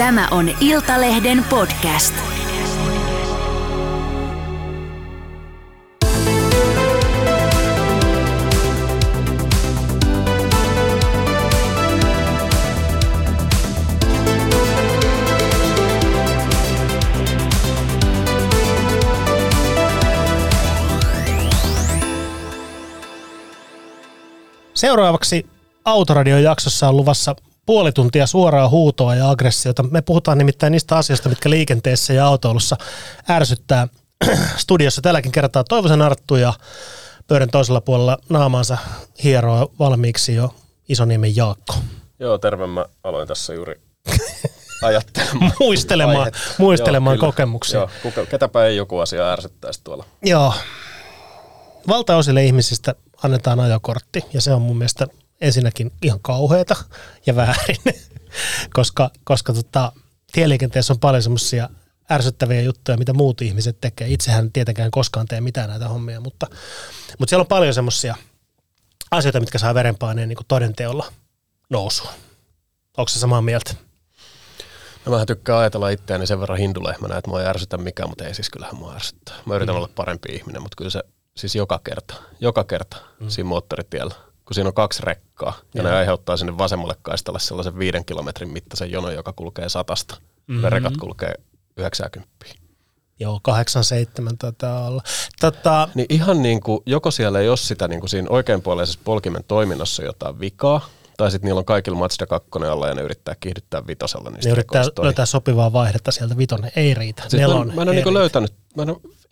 Tämä on Iltalehden podcast. Seuraavaksi Autoradion jaksossa on luvassa puoli tuntia suoraa huutoa ja aggressiota. Me puhutaan nimittäin niistä asioista, mitkä liikenteessä ja autoilussa ärsyttää. Studiossa tälläkin kertaa Toivosen Arttu ja pöydän toisella puolella naamaansa hieroa valmiiksi jo Isoniemen Jaakko. Joo, terve. Mä aloin tässä juuri ajattelemaan. muistelemaan aihetta. muistelemaan Joo, kyllä. kokemuksia. Joo, kuka, ketäpä ei joku asia ärsyttäisi tuolla. Joo. Valtaosille ihmisistä annetaan ajokortti ja se on mun mielestä ensinnäkin ihan kauheata ja väärin, koska, koska tota, tieliikenteessä on paljon semmoisia ärsyttäviä juttuja, mitä muut ihmiset tekee. Itsehän tietenkään en koskaan tee mitään näitä hommia, mutta, mutta siellä on paljon semmoisia asioita, mitkä saa verenpaineen niin todenteolla nousuun. Onko se samaa mieltä? No mä tykkään ajatella itseäni sen verran hindulehmänä, että mua ei ärsytä mikään, mutta ei siis kyllähän mua ärsyttää. Mä yritän mm. olla parempi ihminen, mutta kyllä se siis joka kerta, joka kerta mm. siinä moottoritiellä, kun siinä on kaksi rekkaa ja, ja ne aiheuttaa sinne vasemmalle kaistalle sellaisen viiden kilometrin mittaisen jonon, joka kulkee satasta. Mm-hmm. Ne rekat kulkee 90. Joo, 87 taitaa olla. Tota, Niin ihan niin kuin, joko siellä ei ole sitä niin kuin siinä oikeanpuoleisessa polkimen toiminnassa jotain vikaa, tai sitten niillä on kaikilla Mazda 2 alla ja ne yrittää kiihdyttää vitosella niistä ne yrittää rekoista ohi. löytää sopivaa vaihdetta sieltä vitonen. Ei riitä. Siis Nelonen. mä, en ole riitä. löytänyt, mä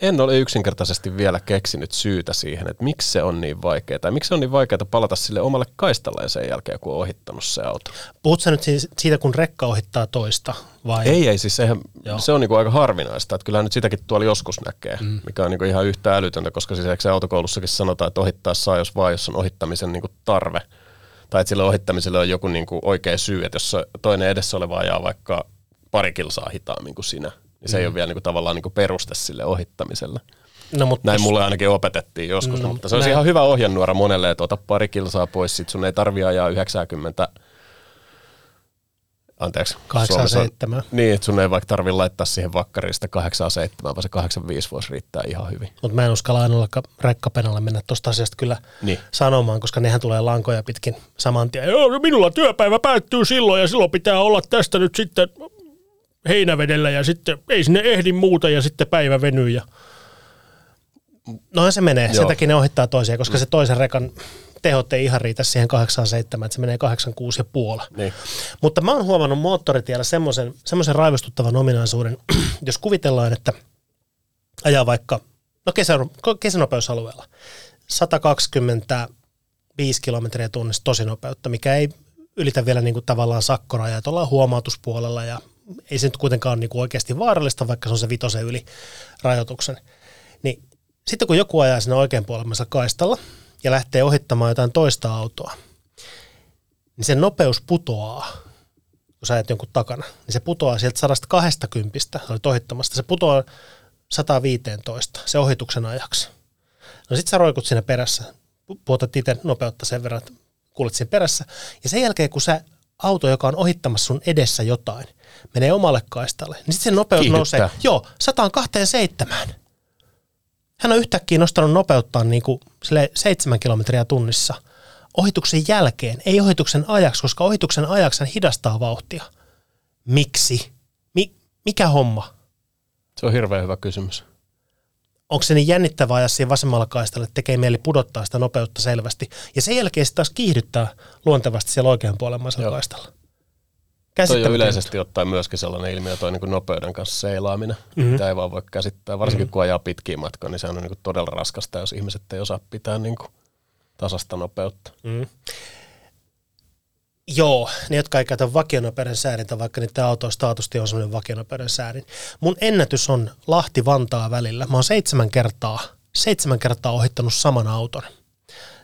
en, ole- yksinkertaisesti vielä keksinyt syytä siihen, että miksi se on niin vaikeaa. Tai miksi se on niin vaikeaa palata sille omalle kaistalle sen jälkeen, kun on ohittanut se auto. Puhutko sä nyt siis siitä, kun rekka ohittaa toista? Vai? Ei, ei, siis eihän, Joo. se on niinku aika harvinaista. Että kyllähän nyt sitäkin tuolla joskus näkee, mm. mikä on niinku ihan yhtä älytöntä, koska siis eikö se autokoulussakin sanotaan, että ohittaa saa, jos vaan, jos on ohittamisen niinku tarve. Tai että sille ohittamiselle on joku niinku oikea syy, että jos toinen edessä oleva ajaa vaikka pari kilsaa hitaammin kuin sinä, niin se mm. ei ole vielä niinku tavallaan niinku peruste sille ohittamiselle. No, mutta Näin mulle ainakin opetettiin joskus, No, no, mutta se on ihan hyvä ohjenuora monelle, että ota pari kilsaa pois, sit sun ei tarvi ajaa 90, anteeksi. Suomessa on- 87. Niin, että sun ei vaikka tarvi laittaa siihen vakkariin sitä 87, vaan se 85 voisi riittää ihan hyvin. Mutta mä en uskalla aina olla rekkapenalle mennä tuosta asiasta kyllä Niin. sanomaan, koska nehän tulee lankoja pitkin saman tien. Joo, minulla työpäivä päättyy silloin ja silloin pitää olla tästä nyt sitten heinävedellä ja sitten ei sinne ehdi muuta ja sitten päivä venyy. Ja... Noin se menee. Sen Joo. takia ne ohittaa toisia, koska se toisen rekan tehot ei ihan riitä siihen 87, että se menee 86 ja puola. Niin. Mutta mä oon huomannut moottoritiellä semmoisen, semmoisen raivostuttavan ominaisuuden, jos kuvitellaan, että ajaa vaikka, no kesä, kesänopeusalueella, 125 kilometriä tunnissa tosi nopeutta, mikä ei ylitä vielä niin kuin tavallaan sakkorajaa, että ollaan huomautuspuolella ja ei se nyt kuitenkaan ole niin kuin oikeasti vaarallista, vaikka se on se vitosen yli rajoituksen. Niin sitten kun joku ajaa sinne oikean puolemmansa kaistalla ja lähtee ohittamaan jotain toista autoa, niin sen nopeus putoaa, kun sä ajat jonkun takana, niin se putoaa sieltä 120, sä olit ohittamasta, se putoaa 115 se ohituksen ajaksi. No sit sä roikut siinä perässä, pu- puotat itse nopeutta sen verran, että kuulet siinä perässä, ja sen jälkeen kun se auto, joka on ohittamassa sun edessä jotain, menee omalle kaistalle, niin sitten se nopeus Kiihdyttää. nousee, joo, 127. Hän on yhtäkkiä nostanut nopeuttaan niin kuin sille 7 kilometriä tunnissa ohituksen jälkeen, ei ohituksen ajaksi, koska ohituksen ajaksi hän hidastaa vauhtia. Miksi? Mi- mikä homma? Se on hirveän hyvä kysymys. Onko se niin jännittävää ajaa siihen vasemmalla kaistalle, että tekee mieli pudottaa sitä nopeutta selvästi, ja sen jälkeen sitten taas kiihdyttää luontevasti siellä oikean puolemmaisella Joo. kaistalla. Toi on yleisesti ottaen myöskin sellainen ilmiö, toi niin nopeuden kanssa seilaaminen, Mhm. mm-hmm. mitä ei vaan voi käsittää. Varsinkin mm-hmm. kun ajaa pitkiä matkoja, niin se on niin kuin todella raskasta, jos ihmiset ei osaa pitää niin kuin tasasta nopeutta. Mm. Joo, ne jotka ei käytä vakionopeuden säädintä, vaikka niiden autoissa taatusti on sellainen vakionopeuden säädin. Mun ennätys on Lahti-Vantaa välillä. Mä oon seitsemän kertaa, seitsemän kertaa ohittanut saman auton.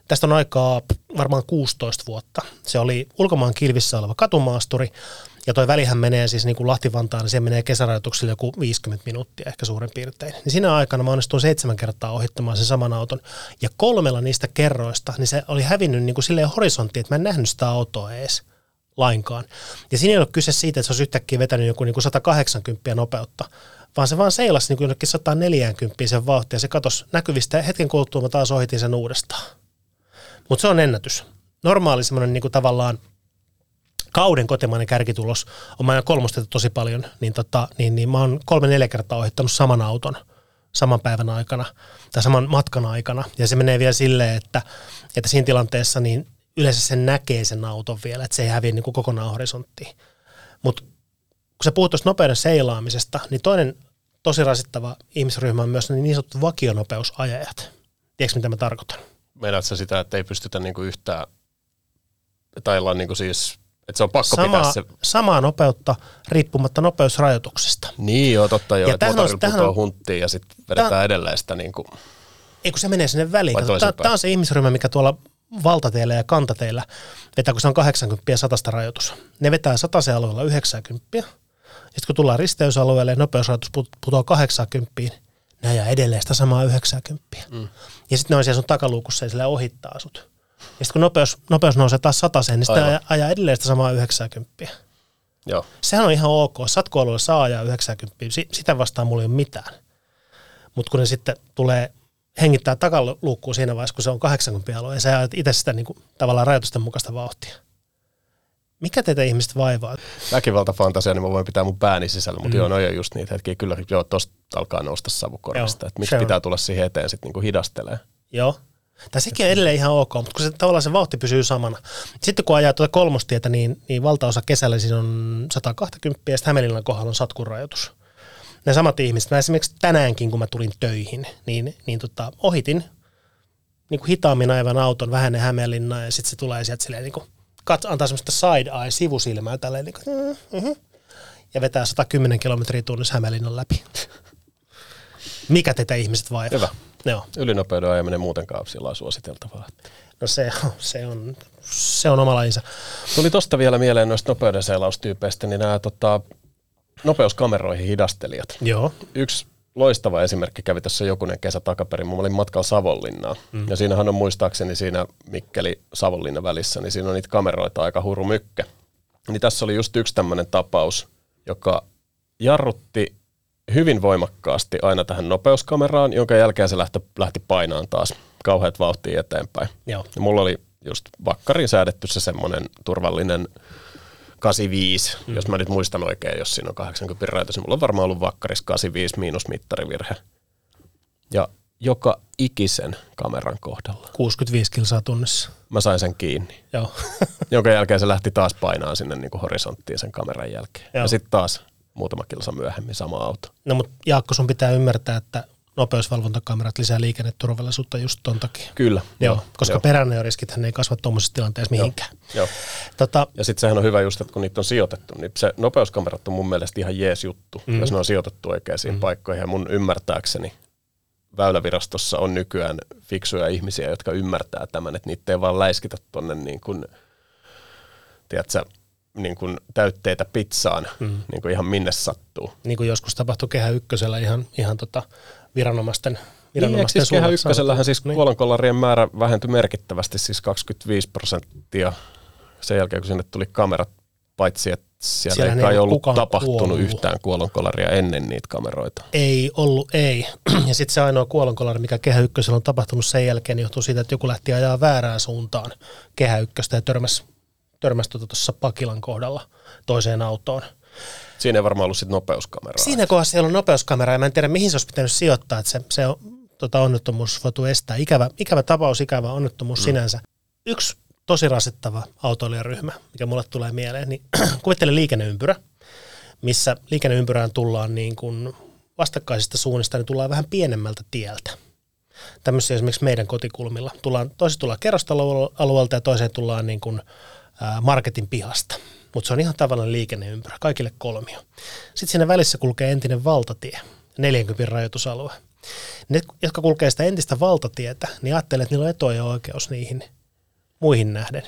Tästä on aikaa varmaan 16 vuotta. Se oli ulkomaan kilvissä oleva katumaasturi, ja toi välihän menee siis niin kuin Lahti-Vantaan, niin siihen menee kesärajoituksille joku 50 minuuttia ehkä suurin piirtein. Niin siinä aikana mä onnistuin seitsemän kertaa ohittamaan sen saman auton, ja kolmella niistä kerroista, niin se oli hävinnyt niin kuin silleen horisonttiin, että mä en nähnyt sitä autoa edes lainkaan. Ja siinä ei ole kyse siitä, että se olisi yhtäkkiä vetänyt joku niin kuin 180 nopeutta, vaan se vaan seilasi niin kuin jonnekin 140 sen vauhtia ja se katosi näkyvistä ja hetken kuluttua mä taas ohitin sen uudestaan. Mutta se on ennätys. Normaali semmoinen niin tavallaan kauden kotimainen kärkitulos on mä ajan kolmostettu tosi paljon, niin, tota, niin, niin mä oon kolme-neljä kertaa ohittanut saman auton saman päivän aikana tai saman matkan aikana. Ja se menee vielä silleen, että, että siinä tilanteessa niin yleensä sen näkee sen auton vielä, että se ei häviä niin kuin kokonaan horisonttiin. Mutta kun sä puhut tuosta nopeuden seilaamisesta, niin toinen tosi rasittava ihmisryhmä on myös niin sanottu vakionopeusajajat. Tiedätkö, mitä mä tarkoitan? Meinaatko sitä, että ei pystytä niinku yhtään, tai ollaan niinku siis, että se on pakko Samaa, pitää se... samaa nopeutta riippumatta nopeusrajoituksesta. Niin joo, totta joo, että motorilla putoaa on- hunttiin ja sitten vedetään Tää- edelleen sitä niinku, Ei kun se menee sinne väliin. Tämä, on se ihmisryhmä, mikä tuolla valtateillä ja kantateillä vetää, kun se on 80 ja 100 rajoitus. Ne vetää 100 alueella 90. Ja sitten kun tullaan risteysalueelle ja nopeusrajoitus put- putoaa 80, ne ajaa edelleen sitä samaa 90. Mm. Ja sitten ne on siellä sun takaluukussa ja sillä ohittaa sut. Ja sitten kun nopeus, nopeus nousee taas 100, niin sitten Aivan. ajaa, ajaa edelleen sitä samaa 90. joo, Sehän on ihan ok. Satkualueella saa ajaa 90. Si- Sitä vastaan mulla ei ole mitään. Mutta kun ne sitten tulee hengittää takaluukkuun siinä vaiheessa, kun se on 80 alue, ja sä ajat itse sitä niin kuin, tavallaan rajoitusten mukaista vauhtia. Mikä teitä ihmiset vaivaa? väkivaltafantasia, niin mä voin pitää mun pääni sisällä, mutta mm. joo, no on just niitä hetkiä, kyllä joo, tosta alkaa nousta savukorvista, Joo, että miksi pitää tulla siihen eteen sitten niinku hidastelee. Joo. Tai sekin on edelleen ihan ok, mutta kun se, tavallaan se vauhti pysyy samana. Sitten kun ajaa tuota kolmostietä, niin, niin valtaosa kesällä siinä on 120 ja sitten Hämeenlinnan kohdalla on satkurajoitus. Ne samat ihmiset, mä esimerkiksi tänäänkin, kun mä tulin töihin, niin, niin tota, ohitin niin kuin hitaammin aivan auton vähän ne Hämeenlinnaan ja sitten se tulee sieltä silleen niin kuin, kats, antaa semmoista side eye sivusilmää tälleen niin kuin, mm-hmm, ja vetää 110 kilometriä tunnissa Hämeenlinnan läpi. Mikä teitä ihmiset vaivaa? Hyvä. Joo. Ylinopeuden ajaminen muutenkaan sillä lailla suositeltavaa. No se on, se on, se on oma lajinsa. Tuli tosta vielä mieleen noista nopeuden seilaustyypeistä, niin nämä tota, nopeuskameroihin hidastelijat. Joo. Yksi loistava esimerkki kävi tässä jokunen kesä takaperin. Mä olin matkalla Savonlinnaan. Mm. Ja siinähän on muistaakseni siinä Mikkeli-Savonlinna välissä, niin siinä on niitä kameroita aika huru mykkä. Niin tässä oli just yksi tämmöinen tapaus, joka jarrutti hyvin voimakkaasti aina tähän nopeuskameraan, jonka jälkeen se lähti, lähti painaan taas kauheat vauhtia eteenpäin. Joo. Ja mulla oli just vakkariin säädetty se semmoinen turvallinen 85, mm. jos mä nyt muistan oikein, jos siinä on 80 rajoitus, niin mulla on varmaan ollut vakkaris 85 miinus mittarivirhe. Ja joka ikisen kameran kohdalla. 65 kilsaa tunnissa. Mä sain sen kiinni, Joo. jonka jälkeen se lähti taas painaa sinne niin kuin horisonttiin sen kameran jälkeen. Joo. Ja sitten taas muutama kilsa myöhemmin sama auto. no mutta Jaakko, sun pitää ymmärtää, että nopeusvalvontakamerat lisää liikenneturvallisuutta just ton takia. Kyllä. Joo, koska joo. peräneoriskithän ei kasva tuommoisessa tilanteessa mihinkään. Joo. Tota, Ja sitten sehän on hyvä just, että kun niitä on sijoitettu, niin se nopeuskamerat on mun mielestä ihan jees juttu, mm. jos ne on sijoitettu oikeisiin mm. paikkoihin. Ja mun ymmärtääkseni Väylävirastossa on nykyään fiksuja ihmisiä, jotka ymmärtää tämän, että niitä ei vaan läiskitä tuonne niin kuin, tiedätkö, niin kuin täytteitä pizzaan, mm. niin kuin ihan minne sattuu. niin kuin joskus tapahtui Kehä Ykkösellä ihan, ihan tota viranomaisten, Niin, viranomaisten siis Kehä Ykkösellähän siis niin. kuolonkollarien määrä vähentyi merkittävästi, siis 25 prosenttia sen jälkeen, kun sinne tuli kamerat, paitsi että siellä Siellähän ei kai ollut tapahtunut kuollut. yhtään kuolonkolaria ennen niitä kameroita. Ei ollut, ei. Ja sitten se ainoa kuolonkolari, mikä Kehä Ykkösellä on tapahtunut sen jälkeen, niin johtuu siitä, että joku lähti ajaa väärään suuntaan Kehä Ykköstä ja törmäsi törmäs tuossa Pakilan kohdalla toiseen autoon. Siinä ei varmaan ollut sit nopeuskameraa. Siinä kohdassa siellä on nopeuskamera ja mä en tiedä mihin se olisi pitänyt sijoittaa, että se, se on, tota, onnettomuus voitu estää. Ikävä, ikävä tapaus, ikävä onnettomuus mm. sinänsä. Yksi tosi rasittava autoilijaryhmä, mikä mulle tulee mieleen, niin kuvittele liikenneympyrä, missä liikenneympyrään tullaan niin kuin vastakkaisista suunnista, niin tullaan vähän pienemmältä tieltä. Tämmöisiä esimerkiksi meidän kotikulmilla. Tullaan, toiseen tullaan kerrostaloalueelta ja toiseen tullaan niin kuin, ää, marketin pihasta. Mutta se on ihan tavallinen liikenneympyrä, kaikille kolmio. Sitten siinä välissä kulkee entinen valtatie, 40 rajoitusalue. Ne, jotka kulkee sitä entistä valtatietä, niin ajattelee, että niillä on etu ja oikeus niihin muihin nähden.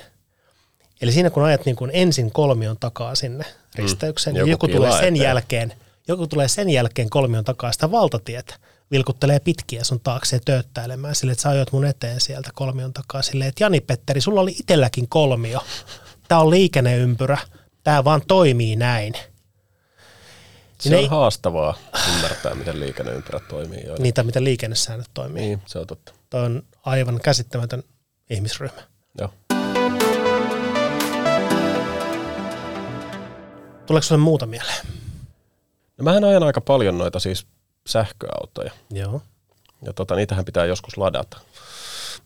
Eli siinä kun ajat niin kuin ensin kolmion takaa sinne risteykseen, mm. Joku niin joku tulee sen eteen. jälkeen, joku tulee sen jälkeen kolmion takaa sitä valtatietä, vilkuttelee pitkiä sun taakse ja tööttäilemään sille, että sä ajoit mun eteen sieltä kolmion takaa silleen, että Jani Petteri, sulla oli itelläkin kolmio. Tämä on liikenneympyrä, tämä vaan toimii näin. Se Niin on ei- haastavaa ymmärtää, miten liikenneympyrät toimii. Joo. Niitä, miten liikennesäännöt toimii. niin, se on totta. Toi on aivan käsittämätön ihmisryhmä. Joo. Tuleeko sulle muuta mieleen? No mähän ajan aika paljon noita siis sähköautoja. Joo. Ja tota, niitähän pitää joskus ladata.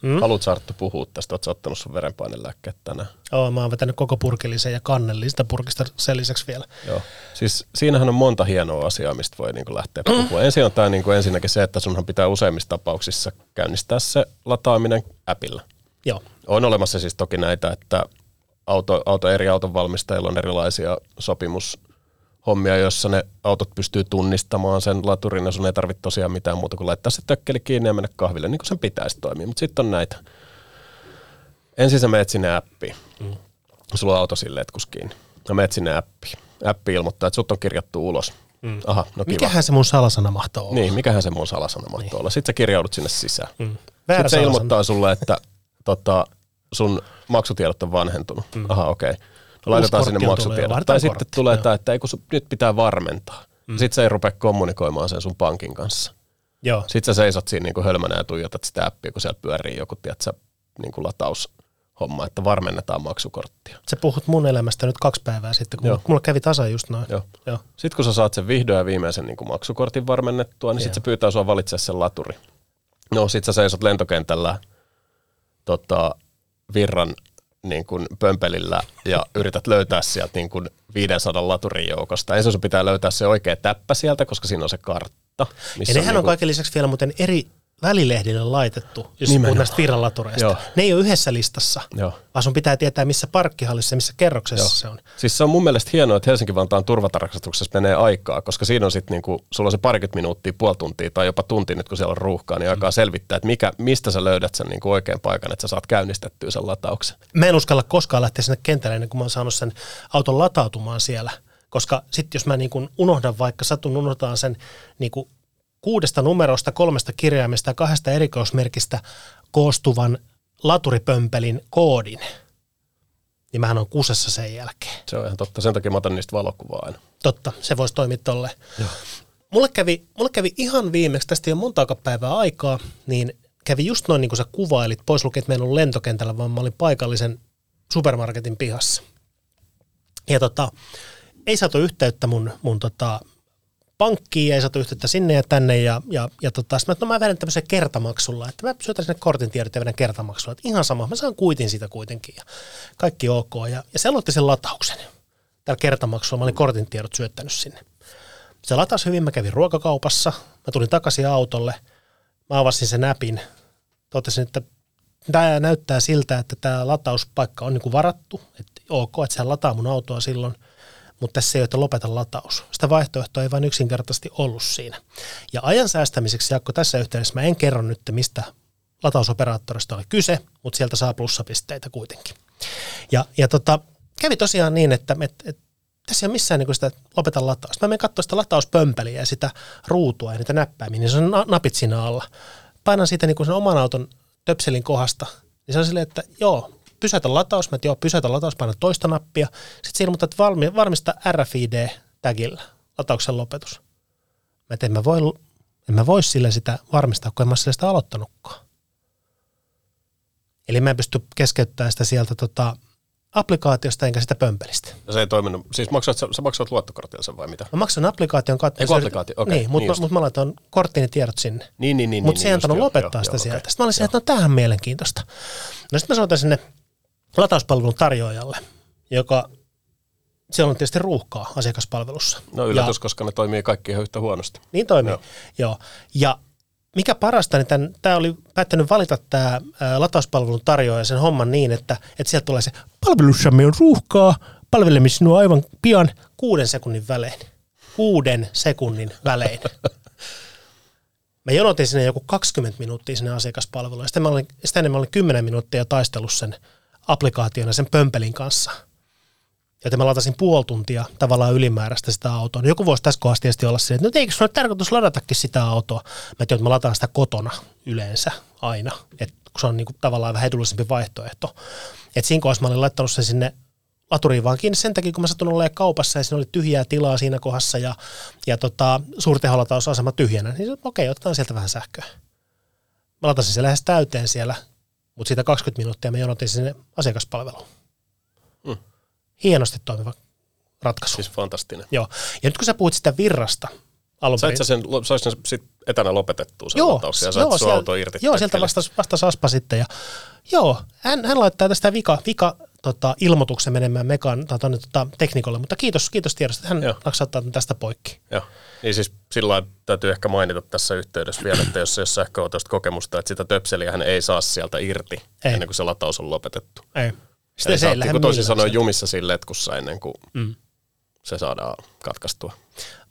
Mm. Mm. Haluat Sarttu puhua tästä? Oletko ottanut sun verenpainelääkkeet tänään? Oo, mä oon vetänyt koko purkillisen ja kannellista purkista sen lisäksi vielä. Joo. Siis siinähän on monta hienoa asiaa, mistä voi niinku lähteä puhumaan. Ensin on tämä niinku ensinnäkin se, että sunhan pitää useimmissa tapauksissa käynnistää se lataaminen appilla. Joo. On olemassa siis toki näitä, että auto, auto, eri auton valmistajilla on erilaisia sopimushommia, joissa ne autot pystyy tunnistamaan sen laturin ja sun ei tarvitse tosiaan mitään muuta kuin laittaa se tökkeli kiinni ja mennä kahville, niin kuin sen pitäisi toimia. Mutta sitten on näitä. Ensin sä meet sinne appiin. Mm. Sulla on auto silleen etkus kiinni. Ja meet sinne appiin. Appi ilmoittaa, että sut on kirjattu ulos. Mm. Aha, no kiva. Mikähän se mun salasana mahtoo olla? Niin, mikähän se mun salasana mahtoo niin. olla. Sitten sä kirjaudut sinne sisään. Mm. Väärä Sitten se salasana. ilmoittaa sulle, että tota, sun maksutiedot on vanhentunut. Mm. Aha, okei. Okay. Laitetaan sinne maksutiedot. Tai sitten kortti, tulee tämä, että ei kun sun, nyt pitää varmentaa. Mm. Sitten se ei rupea kommunikoimaan sen sun pankin kanssa. Joo. Sitten sä seisot siinä niin kuin hölmänä ja tuijotat sitä appia, kun siellä pyörii joku tiedätkö, niin kuin lataushomma, että varmennetaan maksukorttia. Sä puhut mun elämästä nyt kaksi päivää sitten, kun Joo. mulla, kävi tasan just noin. Joo. Joo. Sitten kun sä saat sen vihdoin ja viimeisen niin maksukortin varmennettua, niin sitten se pyytää sua valitsemaan sen laturi. No sit sä seisot lentokentällä tota, virran niin kuin pömpelillä ja yrität löytää sieltä niin kuin 500 laturin joukosta. Ensin sun pitää löytää se oikea täppä sieltä, koska siinä on se kartta. Missä Ja nehän on niinku- kaiken lisäksi vielä muuten eri välilehdille laitettu, jos Nimenomaan. puhut näistä virralatureista. Joo. Ne ei ole yhdessä listassa, Joo. vaan sun pitää tietää, missä parkkihallissa ja missä kerroksessa Joo. se on. Siis se on mun mielestä hienoa, että Helsinki-Vantaan turvatarkastuksessa menee aikaa, koska siinä on sitten niinku, sulla on se parikymmentä minuuttia, puoli tuntia tai jopa tunti nyt kun siellä on ruuhkaa, niin aikaa selvittää, että mikä, mistä sä löydät sen niinku oikean paikan, että sä saat käynnistettyä sen latauksen. Mä en uskalla koskaan lähteä sinne kentälle ennen kuin mä oon saanut sen auton latautumaan siellä. Koska sitten jos mä niin kuin unohdan vaikka, satun unohtaa sen niin kuudesta numerosta, kolmesta kirjaimesta ja kahdesta erikoismerkistä koostuvan laturipömpelin koodin, niin mähän on kusessa sen jälkeen. Se on ihan totta. Sen takia mä otan niistä valokuvaa aina. Totta, se voisi toimia tolle. Mulle kävi, mulle kävi ihan viimeksi, tästä ei ole monta päivää aikaa, niin kävi just noin niin kuin sä kuvailit, pois lukien, että meillä on lentokentällä, vaan mä olin paikallisen supermarketin pihassa. Ja tota, ei saatu yhteyttä mun, mun tota, pankkiin, ei saatu yhteyttä sinne ja tänne, ja, ja, ja tota, sitten no mä vedän tämmöisen kertamaksulla, että mä syötän sinne kortin tiedot ja vedän kertamaksulla, että ihan sama, mä saan kuitin siitä kuitenkin, ja kaikki ok, ja, ja se aloitti sen latauksen tällä kertamaksulla, mä olin kortin tiedot syöttänyt sinne. Se latasi hyvin, mä kävin ruokakaupassa, mä tulin takaisin autolle, mä avasin sen appin, totesin, että tämä näyttää siltä, että tämä latauspaikka on niin varattu, että ok, että sehän lataa mun autoa silloin, mutta tässä ei ole, että lopeta lataus. Sitä vaihtoehtoa ei vain yksinkertaisesti ollut siinä. Ja ajan säästämiseksi, Jaakko, tässä yhteydessä mä en kerro nyt, mistä latausoperaattorista oli kyse, mutta sieltä saa plussapisteitä kuitenkin. Ja, ja tota, kävi tosiaan niin, että, että, että tässä ei ole missään niin sitä lopeta latausta. Mä menen katsoa sitä latauspömpeliä ja sitä ruutua ja niitä näppäimiä, niin se on na- napit siinä alla. Painan siitä niin sen oman auton töpselin kohdasta, niin se on silleen, että joo, pysäytä lataus, mä et, joo, pysäytä lataus, paina toista nappia. Sitten ilmoittaa, että valmi, varmista RFID-tagillä latauksen lopetus. Mä et, en mä voi, en mä voi sillä sitä varmistaa, kun en mä sillä sitä aloittanutkaan. Eli mä en pysty keskeyttämään sitä sieltä tota, applikaatiosta enkä sitä pömpelistä. Ja se ei toiminut. Siis maksoit, sä, sä maksoit luottokortilla sen vai mitä? Mä maksan applikaation kautta. Ei kun applikaatio, okei, Niin, mutta niin mut mä laitoin korttini tiedot sinne. Niin, niin, niin. Mutta niin, se ei just, antanut lopettaa joo, sitä joo, sieltä. okei. Sitten mä olin että no tämähän on mielenkiintoista. No sitten mä soitan sinne latauspalvelun tarjoajalle, joka siellä on tietysti ruuhkaa asiakaspalvelussa. No yllätys, koska ne toimii kaikki ihan yhtä huonosti. Niin toimii, joo. Joo. Ja mikä parasta, niin tämä oli päättänyt valita tämä latauspalvelun tarjoaja sen homman niin, että, että sieltä tulee se palvelussamme on ruuhkaa, palvelemme sinua aivan pian kuuden sekunnin välein. Kuuden sekunnin välein. Mä jonotin sinne joku 20 minuuttia sinne asiakaspalveluun. ja Sitten mä olin, sitä ennen mä olin 10 minuuttia taistellut sen applikaation ja sen pömpelin kanssa. Joten mä latasin puoli tuntia tavallaan ylimääräistä sitä autoa. No joku voisi tässä kohdassa tietysti olla se, että no eikö sulla ole tarkoitus ladatakin sitä autoa? Mä tiedän, että mä lataan sitä kotona yleensä aina, että kun se on niinku tavallaan vähän edullisempi vaihtoehto. Et siinä kohdassa mä olin laittanut sen sinne laturiin vaan kiinni sen takia, kun mä satun olemaan kaupassa ja siinä oli tyhjää tilaa siinä kohdassa ja, ja tota, suurteholatausasema tyhjänä, niin okei, otetaan sieltä vähän sähköä. Mä latasin se lähes täyteen siellä, mutta siitä 20 minuuttia me jonotin sinne asiakaspalveluun. Mm. Hienosti toimiva ratkaisu. Siis fantastinen. Joo. Ja nyt kun sä puhut sitä virrasta, alun Sait sä sen, sen sit etänä lopetettua sen Joo, latauksen ja joo, sun sieltä- auto irti? Joo, sieltä vastasi, vastasi Aspa sitten. Ja, joo, hän, hän laittaa tästä vika, vika tota, ilmoituksen menemään mekan, tai tonne, tota, teknikolle, mutta kiitos, kiitos tiedosta. Hän Joo. naksattaa tästä poikki. Joo. Niin siis sillä täytyy ehkä mainita tässä yhteydessä vielä, että jos ei ole sähköautosta kokemusta, että sitä töpseliä hän ei saa sieltä irti Ei. ennen kuin se lataus on lopetettu. Ei. Eli sä oot lähde toisin sanoen jumissa siinä letkussa ennen kuin Mm. se saadaan katkaistua.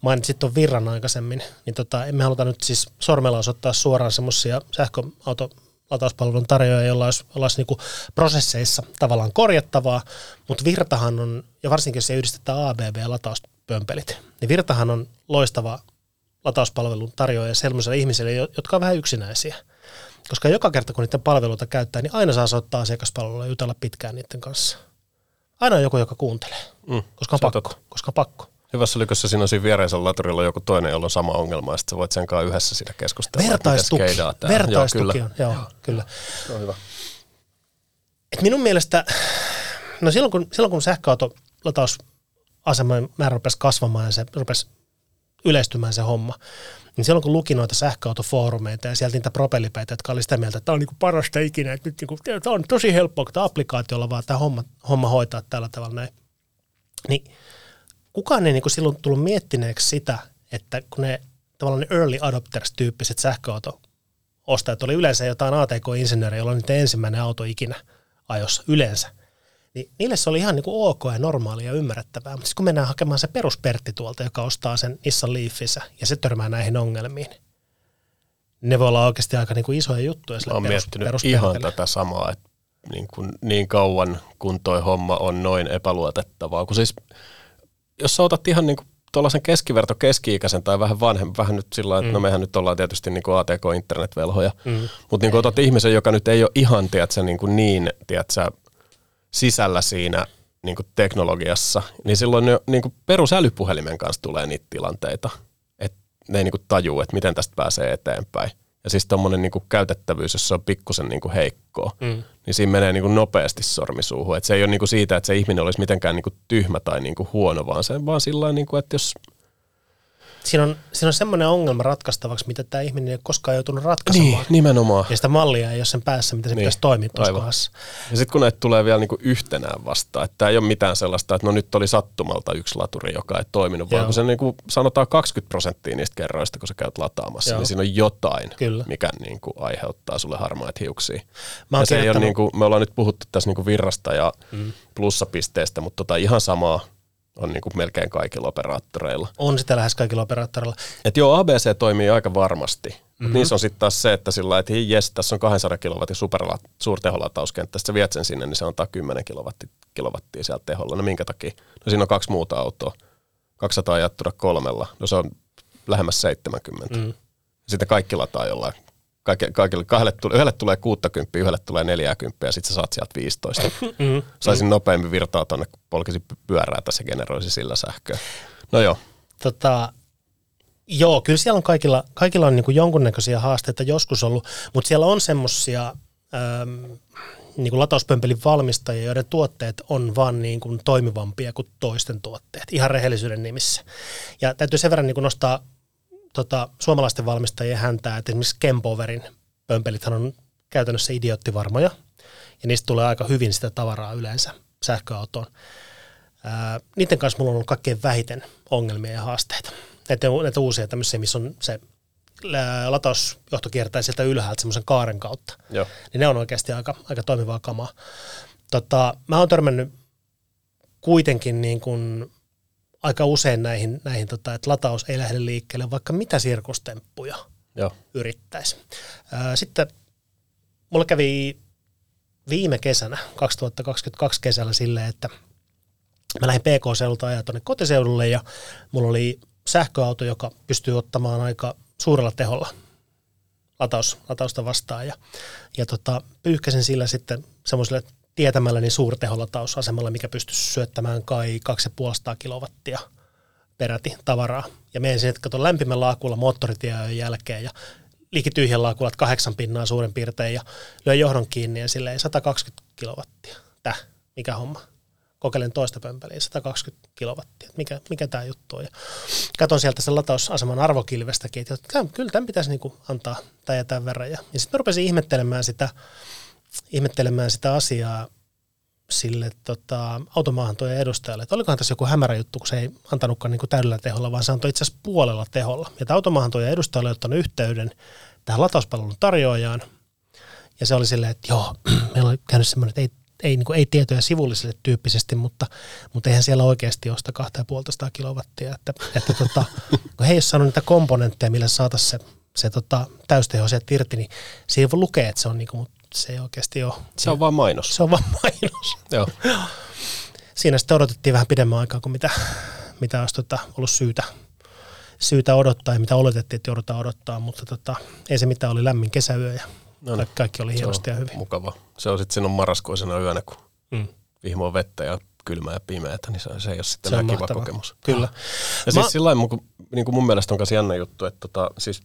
Mainitsit tuon virran aikaisemmin, niin tota, emme haluta nyt siis sormella osoittaa suoraan semmoisia sähköauto latauspalvelun tarjoajia, joilla olisi, olisi niinku prosesseissa tavallaan korjattavaa, mutta Virtahan on, ja varsinkin jos se yhdistetään ABB ja latauspömpelit, niin Virtahan on loistava latauspalvelun tarjoaja sellaisille ihmisille, jo- jotka on vähän yksinäisiä. Koska joka kerta, kun niiden palveluita käyttää, niin aina saa soittaa asiakaspalvelulla ja jutella pitkään niiden kanssa. Aina on joku, joka kuuntelee, Mm. koska on pakko. totta. Koska on pakko. Hyvässä lykössä siinä on siinä viereisellä laturilla joku toinen, jolla on sama ongelma, ja sitten voit sen kanssa yhdessä siinä keskustella. Vertaistuki. Vertaistuki Joo, on, joo, kyllä. kyllä. No, hyvä. Et minun mielestä, no silloin kun, silloin kun sähköauto latausaseman määrä rupesi kasvamaan ja se rupesi yleistymään se homma, niin silloin kun luki noita sähköautofoorumeita ja sieltä niitä propellipäitä, jotka oli sitä mieltä, että tämä on niinku parasta ikinä, että nyt niinku, tämä on tosi helppoa, kun tämä applikaatiolla vaan tämä homma, homma hoitaa tällä tavalla näin. Niin kukaan ei niinku silloin tullut miettineeksi sitä, että kun ne tavallaan ne early adopters-tyyppiset sähköauto ostajat oli yleensä jotain ATK-insinöörejä, jolla on niiden ensimmäinen auto ikinä ajossa yleensä. Niin niille se oli ihan niin kuin ok ja normaalia ja ymmärrettävää. Mutta kun mennään hakemaan se peruspertti tuolta, joka ostaa sen Nissan Leafinsä ja se törmää näihin ongelmiin, niin ne voi olla oikeasti aika niin kuin isoja juttuja Mä sille oon perus, miettinyt ihan tätä samaa, että niin, kuin, niin kauan kun toi homma on noin epäluotettavaa. Kun siis, jos sä otat ihan niin kuin tuollaisen keskiverto keski-ikäisen tai vähän vanhemman, vähän nyt sillä että no mehän nyt ollaan tietysti niin kuin ATK-internetvelhoja, mm. mutta niin otat ihmisen, joka nyt ei ole ihan, tiedätkö, niin, kuin niin tiedätkö, sisällä siinä niin kuin teknologiassa, niin silloin jo niin kuin perusälypuhelimen kanssa tulee niitä tilanteita, että ne ei niin kuin tajuu, että miten tästä pääsee eteenpäin. Ja siis tuommoinen niin käytettävyys, jos se on pikkusen niin kuin heikkoa, mm. niin siinä menee niin kuin nopeasti sormisuuhun. Et se ei ole niin kuin siitä, että se ihminen olisi mitenkään niin kuin tyhmä tai niin kuin huono, vaan se vaan sillä niin kuin, että jos... Siinä on, siinä on semmoinen ongelma ratkaistavaksi, mitä tämä ihminen ei ole koskaan joutunut ratkaisemaan. Niin, nimenomaan. Ja sitä mallia ei ole sen päässä, mitä se Niin, pitäisi toimia tuossa. Ja sitten kun näitä tulee vielä niinku yhtenään vastaan, että tämä ei ole mitään sellaista, että no nyt oli sattumalta yksi laturi, joka ei toiminut, vaan Joo. kun se niinku sanotaan 20 prosenttia niistä kerroista, kun sä käyt lataamassa, Joo. niin siinä on jotain, Kyllä. mikä niinku aiheuttaa sulle harmaat hiuksia. Mä ja se ei ole niinku, me ollaan nyt puhuttu tässä niinku virrasta ja mm. plussapisteestä, mutta tota ihan samaa on niinku melkein kaikilla operaattoreilla. On sitä lähes kaikilla operaattoreilla. Et joo, ABC toimii aika varmasti. Mm-hmm. Niissä on sitten taas se, että sillä että jes, tässä on 200 kilowattin superla, suurteholatauskenttä, sitten viet sen sinne, niin se antaa 10 kilowattia, kilowattia sieltä teholla. No minkä takia? No siinä on kaksi muuta autoa. 200 jattuna kolmella. No se on lähemmäs 70. Mm. Sitten kaikki lataa jollain. Kaikille, kaikille, kahdelle tulee, yhdelle tulee 60, yhdelle tulee 40 ja sitten sä saat sieltä 15. Mm. Saisin nopeammin virtaa tonne, kun polkisin pyörää tässä generoisi sillä sähköä. No joo, Tota, joo, kyllä siellä on kaikilla, kaikilla on niin kuin jonkunnäköisiä haasteita joskus ollut, mutta siellä on semmoisia niin kuin latauspömpelin valmistajia, joiden tuotteet on vaan niin kuin toimivampia kuin toisten tuotteet, ihan rehellisyyden nimissä. Ja täytyy sen verran niin kuin nostaa tota, suomalaisten valmistajien häntää, että esimerkiksi Kempoverin pömpelithän on käytännössä idioottivarmoja, ja niistä tulee aika hyvin sitä tavaraa yleensä sähköautoon. Ää, niiden kanssa mulla on ollut kaikkein vähiten ongelmia ja haasteita. Näitä, näitä uusia tämmöisiä, missä on se latausjohto kiertää sieltä ylhäältä semmoisen kaaren kautta. joo. Niin ne on oikeasti aika, aika toimivaa kamaa. Tota, mä oon törmännyt kuitenkin niin kuin aika usein näihin, näihin tota, että lataus ei lähde liikkeelle, vaikka mitä sirkustemppuja joo. yrittäisi. Sitten mulla kävi viime kesänä, 2022 kesällä silleen, että mä lähdin PK-seudulta ajaa tuonne kotiseudulle ja mulla oli sähköauto, joka pystyy ottamaan aika suurella teholla lataus, latausta vastaan ja, ja tota, pyyhkäsin sillä sitten semmoiselle tietämälläni suurteholatausasemalla, mikä pystyisi syöttämään kai 2,5 kilowattia peräti tavaraa. Ja menin sinne, kato lämpimän laakulla moottoritien jälkeen ja liikityhjän laakulla kahdeksan pinnaa suurin piirtein ja löin johdon kiinni ja silleen 120 kilowattia. Täh, mikä homma? Kokeilin toista pömpeliä, 120 kilowattia. Mikä, mikä tämä juttu on? Ja katon sieltä sen latausaseman arvokilvestäkin, että kyllä tämän pitäisi niinku antaa tai tämän verran. Ja, ja sitten rupesin ihmettelemään sitä, ihmettelemään sitä asiaa sille tota, automaahantojen edustajalle, että olikohan tässä joku hämärä juttu, kun se ei antanutkaan niin kuin täydellä teholla, vaan se antoi itse asiassa puolella teholla. Ja automaahantojen edustajalle ottanut yhteyden tähän latauspalvelun tarjoajaan, ja se oli silleen, että joo, meillä oli käynyt semmoinen, että ei, ei, niin kuin, ei tietoja sivulliselle tyyppisesti, mutta, mutta eihän siellä oikeasti ole sitä 2,5 kilowattia. Että, että tota, kun he ei ole saanut niitä komponentteja, millä saataisiin se, se tota, täysteho sieltä irti, niin siinä voi lukea, että se on niin kuin, se ei oikeasti ole. Se on vaan mainos. Se on vaan mainos. Joo. Siinä sitten odotettiin vähän pidemmän aikaa kuin mitä, mitä olisi tota, ollut syytä, syytä odottaa ja mitä oletettiin, että joudutaan odottaa, mutta tota, ei se mitään, oli lämmin kesäyö ja no niin. kaikki oli hienosti ja hyvin. Mukava. Se on sitten sinun marraskuisena yönä, kun mm. vihmo on vettä ja kylmää ja pimeätä, niin se, se ei ole sitten se kiva mahtava. kokemus. Kyllä. Ja Mä... siis sillä niin kuin mun mielestä on myös jännä juttu, että tota, siis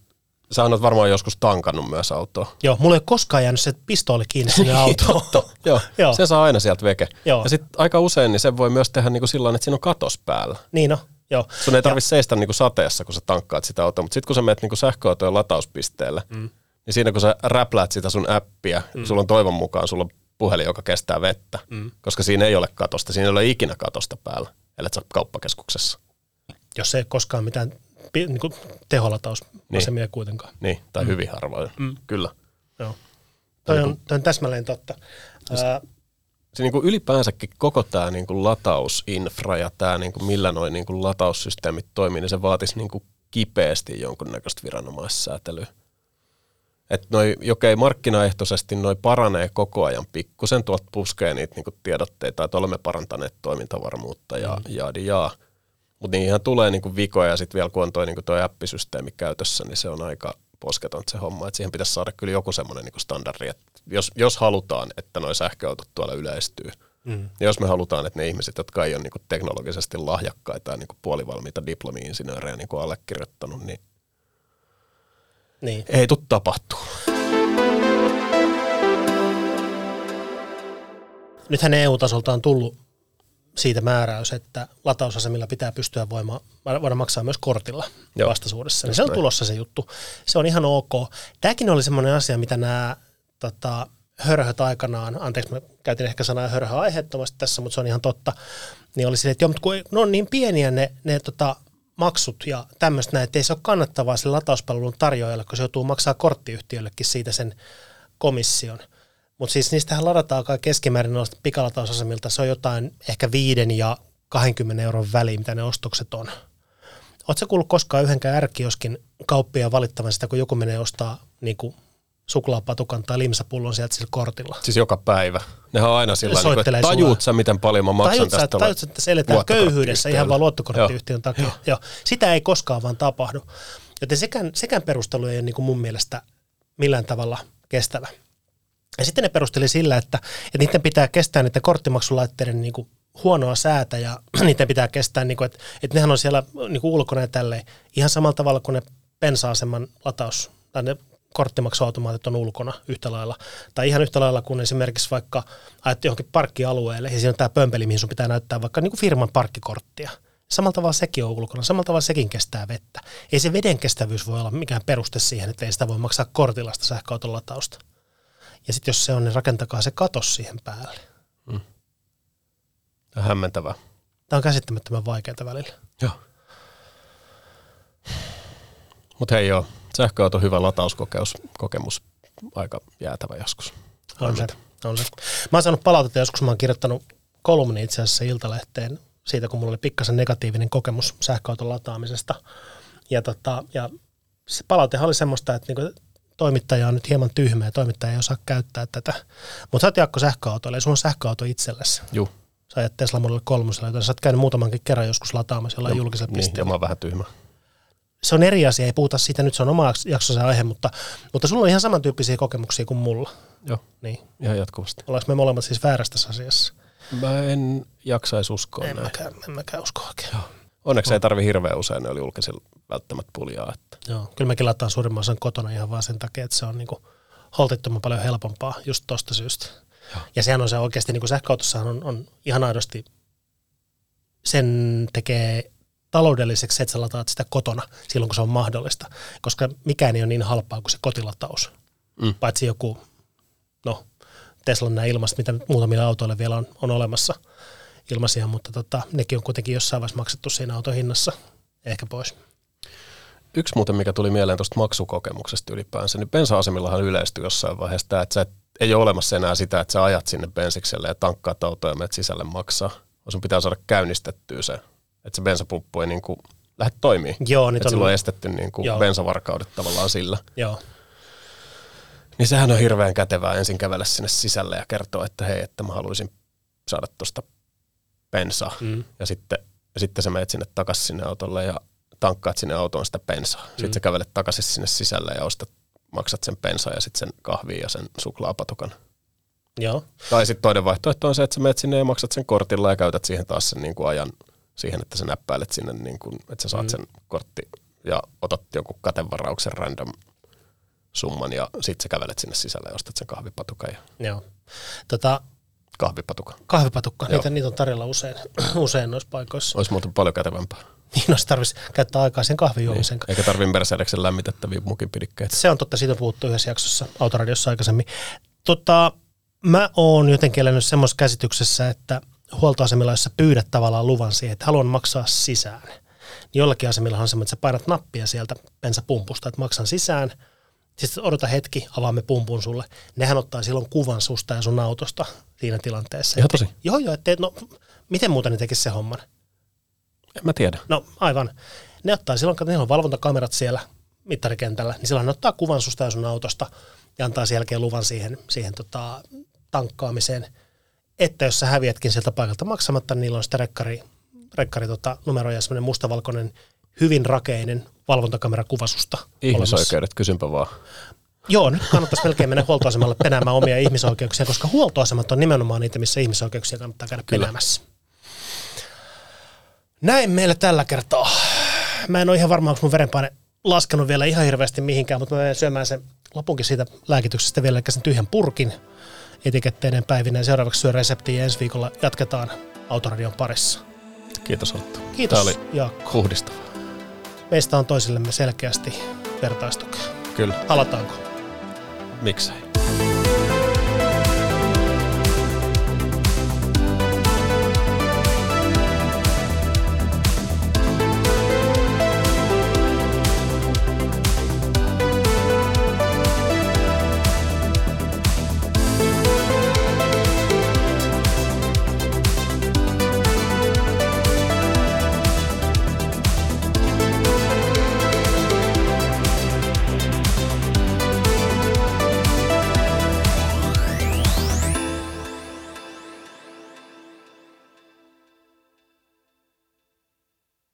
Sä oot varmaan joskus tankannut myös autoa. Joo, mulla ei koskaan jäänyt se pistooli kiinni sinne autoon. Joo, Joo. se saa aina sieltä veke. Joo. Ja sitten aika usein niin se voi myös tehdä niin kuin sillä että siinä on katos päällä. Niin no, Joo. Sun ei tarvitse seistä niin kuin sateessa, kun sä tankkaat sitä autoa, mutta sitten kun sä menet niin sähköautojen latauspisteelle, mm. niin siinä kun sä räpläät sitä sun appia, mm. sulla on toivon mukaan sulla on puhelin, joka kestää vettä, mm. koska siinä ei ole katosta, siinä ei ole ikinä katosta päällä, ellei sä kauppakeskuksessa. Jos ei koskaan mitään niin kuin teholataus-asemia niin. kuitenkaan. Niin, tai mm. hyvin harvoin, mm. kyllä. Joo. Toi on, toi on täsmälleen totta. Siis, Ää, se niin kuin ylipäänsäkin koko tämä niin kuin latausinfra ja tämä niin kuin millä noin niin kuin lataussysteemit toimii, niin se vaatisi niin kuin kipeästi jonkunnäköistä viranomaissäätelyä. Että noi, okei, markkinaehtoisesti noi paranee koko ajan pikkusen, tuolta puskee niitä niin tiedotteita, että olemme parantaneet toimintavarmuutta ja mm. jaadi jaa. Mutta niihin tulee niinku vikoja ja sitten vielä kun on toi, niinku toi appisysteemi käytössä, niin se on aika posketon se homma. Et siihen pitäisi saada kyllä joku semmoinen niinku standardi, että jos, jos halutaan, että nuo sähköautot tuolla yleistyy, mm. ja jos me halutaan, että ne ihmiset, jotka ei ole niinku teknologisesti lahjakkaita ja niinku puolivalmiita diplomi-insinöörejä niinku allekirjoittanut, niin, niin. ei tule tapahtuu. Nythän EU-tasolta on tullut siitä määräys, että latausasemilla pitää pystyä voima, voida maksaa myös kortilla Joo. vastaisuudessa. Niin se on tulossa se juttu. Se on ihan ok. Tämäkin oli semmoinen asia, mitä nämä tota, hörhöt aikanaan, anteeksi mä käytin ehkä sanaa hörhö aiheettomasti tässä, mutta se on ihan totta, niin oli silleen, että joo, mutta kun ne on niin pieniä ne, ne tota, maksut ja tämmöistä näin, että ei se ole kannattavaa sille latauspalvelun tarjoajalle, kun se joutuu maksaa korttiyhtiöllekin siitä sen komission – mutta siis niistähän ladataan keskimäärin noista pikalatausasemilta, se on jotain ehkä viiden ja 20 euron väliin, mitä ne ostokset on. Oletko kuullut koskaan yhdenkään ärkioskin kauppia valittavan sitä, kun joku menee ostaa niin kuin suklaapatukan tai limsapullon sieltä sillä kortilla. Siis joka päivä. Nehän on aina sillä tavalla, että tajuut sä, miten paljon mä maksan tajut tästä. Tajut sä, että se eletään köyhyydessä ihan vaan luottokorttiyhtiön takia. Joo. Joo. Sitä ei koskaan vaan tapahdu. Joten sekään, sekään perustelu ei ole niin kuin mun mielestä millään tavalla kestävä. Ja sitten ne perusteli sillä, että, että niiden pitää kestää niiden korttimaksulaitteiden niin kuin huonoa säätä ja niiden pitää kestää, niin kuin, että, että nehän on siellä niin kuin ulkona ja tälleen. Ihan samalla tavalla kuin ne pensa-aseman lataus tai ne korttimaksuautomaatit on ulkona yhtä lailla. Tai ihan yhtä lailla kuin esimerkiksi vaikka ajat johonkin parkkialueelle ja siinä on tämä pömpeli, mihin sun pitää näyttää vaikka niin kuin firman parkkikorttia. Samalla tavalla sekin on ulkona, samalla tavalla sekin kestää vettä. Ei se veden kestävyys voi olla mikään peruste siihen, että ei sitä voi maksaa kortilla sitä sähköauton latausta. Ja sitten jos se on, niin rakentakaa se katos siihen päälle. Mm. Tämä on hämmentävää. Tämä on käsittämättömän vaikeaa välillä. Joo. Mutta hei joo, sähköauto hyvä latauskokemus, kokemus, aika jäätävä joskus. On se, on se. Mä oon saanut palautetta joskus, mä oon kirjoittanut kolumni itse asiassa Iltalehteen siitä, kun mulla oli pikkasen negatiivinen kokemus sähköauton lataamisesta. Ja, tota, ja se palautehan oli semmoista, että niinku, toimittaja on nyt hieman tyhmä ja toimittaja ei osaa käyttää tätä. Mutta sä oot Jaakko sähköautoille ja sulla on sähköauto itsellesi. Joo. Sä ajat Tesla Model 3, joten sä oot käynyt muutamankin kerran joskus lataamassa jollain julkisella niin, pisteellä. ja mä oon vähän tyhmä. se on eri asia, ei puhuta siitä, nyt se on oma jaksonsa aihe, mutta, mutta sulla on ihan samantyyppisiä kokemuksia kuin mulla. Joo, Niin. ihan jatkuvasti. Ollaanko me molemmat siis väärässä tässä asiassa? Mä en jaksaisi uskoa En näin. mäkään, en mäkään usko oikein. Joo. Onneksi ei tarvi hirveän usein, ne oli julkisilla välttämättä puljaa. Että. Joo, kyllä mekin laittaa suurimman osan kotona ihan vaan sen takia, että se on niinku holtittoman paljon helpompaa just tosta syystä. Joo. Ja sehän on se oikeasti, niin kuin sähköautossahan on, on ihan aidosti, sen tekee taloudelliseksi se, että sä lataat sitä kotona silloin, kun se on mahdollista. Koska mikään ei ole niin halpaa kuin se kotilataus. Mm. Paitsi joku, no, Teslan nämä ilmasta, mitä muutamilla autoilla vielä on, on olemassa ilmaisia, mutta tota, nekin on kuitenkin jossain vaiheessa maksettu siinä auton hinnassa ehkä pois. Yksi muuten, mikä tuli mieleen tuosta maksukokemuksesta ylipäänsä, niin bensa-asemillahan yleistyi jossain vaiheessa tämä, että sä et, ei ole olemassa enää sitä, että sä ajat sinne bensikselle ja tankkaat autoa ja menet sisälle maksaa. Vaan sun pitää saada käynnistettyä se, että se bensapumppu ei niin kuin lähde toimii. Joo, niin silloin on estetty niin kuin Joo. bensavarkaudet tavallaan sillä. Joo, Niin sehän on hirveän kätevää ensin kävellä sinne sisälle ja kertoa, että hei, että mä haluaisin saada tuosta bensaa. mm. Ja sitten, ja sitten sä menet sinne takaisin sinne autolle ja tankkaat sinne autoon sitä bensaa. Sitten sä kävelet takaisin sinne sisälle ja ostat, maksat sen bensaa ja sitten sen kahvin ja sen suklaapatukan. joo, Tai sitten toinen vaihtoehto on se, että sä menet sinne ja maksat sen kortilla ja käytät siihen taas sen niin kuin ajan siihen, että sä näppäilet sinne, niin kuin, että sä saat Mm. sen kortti ja otat jonkun katevarauksen random summan ja sitten sä kävelet sinne sisälle ja ostat sen kahvipatukan ja joo. Tota, kahvipatukka, Joo. niitä, niitä on tarjolla usein, usein noissa paikoissa. Olisi muuten paljon kätevämpää. Niin olisi tarvitsisi käyttää aikaa sen kahvin juomisen Eikä tarvii Mercedeksen lämmitettäviä mukipidikkeitä. Se on totta, siitä on puhuttu yhdessä jaksossa Autoradiossa aikaisemmin. Tota, mä oon jotenkin elänyt semmoisessa käsityksessä, että huoltoasemilla, jossa pyydät tavallaan luvan siihen, että haluan maksaa sisään. Niin jollakin asemillahan on semmoinen, että sä painat nappia sieltä bensapumpusta, että maksan sisään. Sitten odota hetki, avaamme pumpun sulle. Nehän ottaa silloin kuvan susta ja sun autosta siinä tilanteessa. Ihan tosi? Joo, joo. Että, no, miten muuta ne tekisi se homman? En mä tiedä. No aivan. Ne ottaa silloin, kun niillä on valvontakamerat siellä mittarikentällä, niin silloin ne ottaa kuvan susta ja sun autosta ja antaa sen jälkeen luvan siihen, siihen tota, tankkaamiseen. Että jos sä häviätkin sieltä paikalta maksamatta, niin niillä on sitten rekkari, rekkari tota, numero ja semmoinen mustavalkoinen, hyvin rakeinen valvontakamera kuvasusta. olemassa. Ihmisoikeudet, kysynpä vaan. Joo, nyt kannattaisi melkein mennä huoltoasemalle penäämään omia ihmisoikeuksia, koska huoltoasemat on nimenomaan niitä, missä ihmisoikeuksia kannattaa käydä Kyllä. penäämässä. Näin meille tällä kertaa. Mä en ole ihan varma, onko mun verenpaine laskenut vielä ihan hirveästi mihinkään, mutta mä menen syömään sen lopunkin siitä lääkityksestä vielä, eli sen tyhjän purkin etiketteinen päivinä. Ja seuraavaksi syö reseptiä ja ensi viikolla jatketaan Autoradion parissa. Kiitos Otto. Kiitos Tämä oli Jaakko. puhdistava. Meistä on toisillemme selkeästi vertaistukea. Kyllä. Halataanko? Miksei?